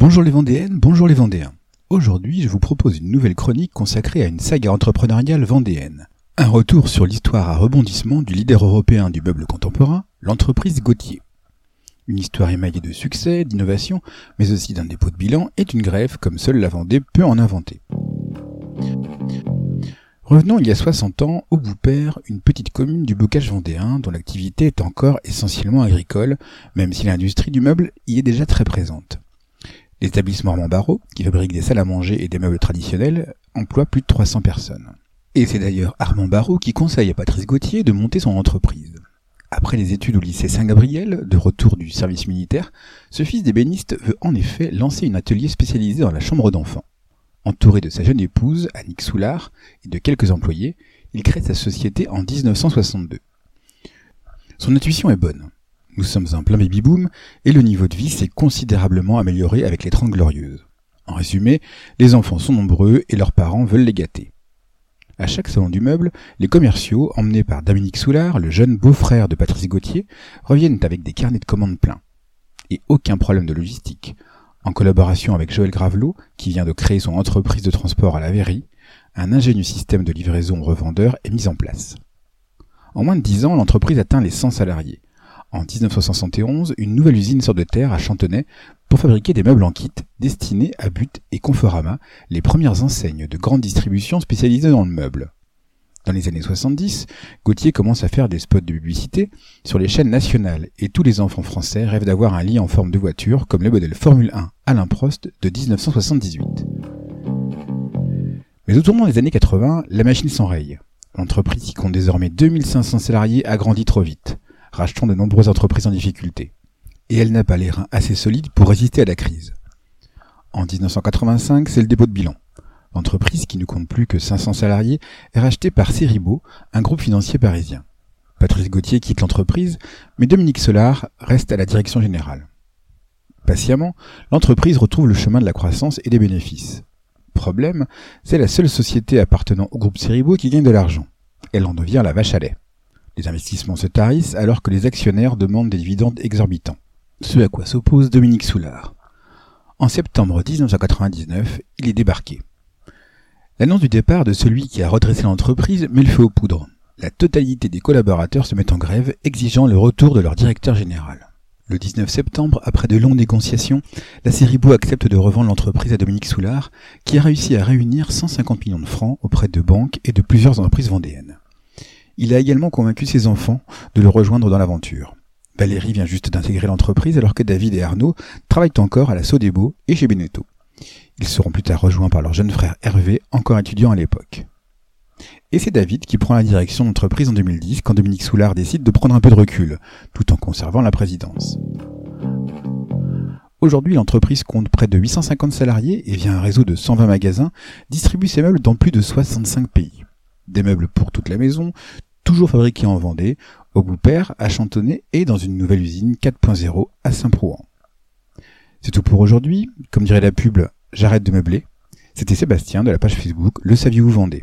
Bonjour les Vendéennes, bonjour les Vendéens. Aujourd'hui, je vous propose une nouvelle chronique consacrée à une saga entrepreneuriale vendéenne. Un retour sur l'histoire à rebondissement du leader européen du meuble contemporain, l'entreprise Gauthier. Une histoire émaillée de succès, d'innovation, mais aussi d'un dépôt de bilan et d'une grève comme seule la Vendée peut en inventer. Revenons il y a 60 ans au Boupère, une petite commune du bocage vendéen dont l'activité est encore essentiellement agricole, même si l'industrie du meuble y est déjà très présente. L'établissement Armand Barreau, qui fabrique des salles à manger et des meubles traditionnels, emploie plus de 300 personnes. Et c'est d'ailleurs Armand Barreau qui conseille à Patrice Gauthier de monter son entreprise. Après les études au lycée Saint-Gabriel, de retour du service militaire, ce fils d'ébéniste veut en effet lancer un atelier spécialisé dans la chambre d'enfants. Entouré de sa jeune épouse, Annick Soulard, et de quelques employés, il crée sa société en 1962. Son intuition est bonne. Nous sommes en plein baby-boom et le niveau de vie s'est considérablement amélioré avec les Trente Glorieuses. En résumé, les enfants sont nombreux et leurs parents veulent les gâter. À chaque salon du meuble, les commerciaux, emmenés par Dominique Soulard, le jeune beau-frère de Patrice Gauthier, reviennent avec des carnets de commandes pleins. Et aucun problème de logistique. En collaboration avec Joël Gravelot, qui vient de créer son entreprise de transport à la Verrie, un ingénieux système de livraison revendeur est mis en place. En moins de dix ans, l'entreprise atteint les 100 salariés. En 1971, une nouvelle usine sort de terre à Chantenay pour fabriquer des meubles en kit destinés à But et Conforama, les premières enseignes de grande distribution spécialisées dans le meuble. Dans les années 70, Gauthier commence à faire des spots de publicité sur les chaînes nationales et tous les enfants français rêvent d'avoir un lit en forme de voiture comme le modèle Formule 1 Alain Prost de 1978. Mais au tournant des années 80, la machine s'enraye. L'entreprise qui compte désormais 2500 salariés a grandi trop vite rachetant de nombreuses entreprises en difficulté. Et elle n'a pas les reins assez solides pour résister à la crise. En 1985, c'est le dépôt de bilan. L'entreprise, qui ne compte plus que 500 salariés, est rachetée par Ceribo, un groupe financier parisien. Patrice Gauthier quitte l'entreprise, mais Dominique Solar reste à la direction générale. Patiemment, l'entreprise retrouve le chemin de la croissance et des bénéfices. Problème, c'est la seule société appartenant au groupe Ceribo qui gagne de l'argent. Elle en devient la vache à lait. Les investissements se tarissent alors que les actionnaires demandent des dividendes exorbitants. Ce à quoi s'oppose Dominique Soulard. En septembre 1999, il est débarqué. L'annonce du départ de celui qui a redressé l'entreprise met le feu aux poudres. La totalité des collaborateurs se met en grève, exigeant le retour de leur directeur général. Le 19 septembre, après de longues négociations, la Céribo accepte de revendre l'entreprise à Dominique Soulard, qui a réussi à réunir 150 millions de francs auprès de banques et de plusieurs entreprises vendéennes. Il a également convaincu ses enfants de le rejoindre dans l'aventure. Valérie vient juste d'intégrer l'entreprise alors que David et Arnaud travaillent encore à la Sodebo et chez Beneteau. Ils seront plus tard rejoints par leur jeune frère Hervé, encore étudiant à l'époque. Et c'est David qui prend la direction de l'entreprise en 2010 quand Dominique Soulard décide de prendre un peu de recul, tout en conservant la présidence. Aujourd'hui, l'entreprise compte près de 850 salariés et via un réseau de 120 magasins distribue ses meubles dans plus de 65 pays. Des meubles pour toute la maison, toujours fabriqué en Vendée, au Boupère, à Chantonnay et dans une nouvelle usine 4.0 à Saint-Prouan. C'est tout pour aujourd'hui. Comme dirait la pub, j'arrête de meubler. C'était Sébastien de la page Facebook Le Saviez-vous Vendée.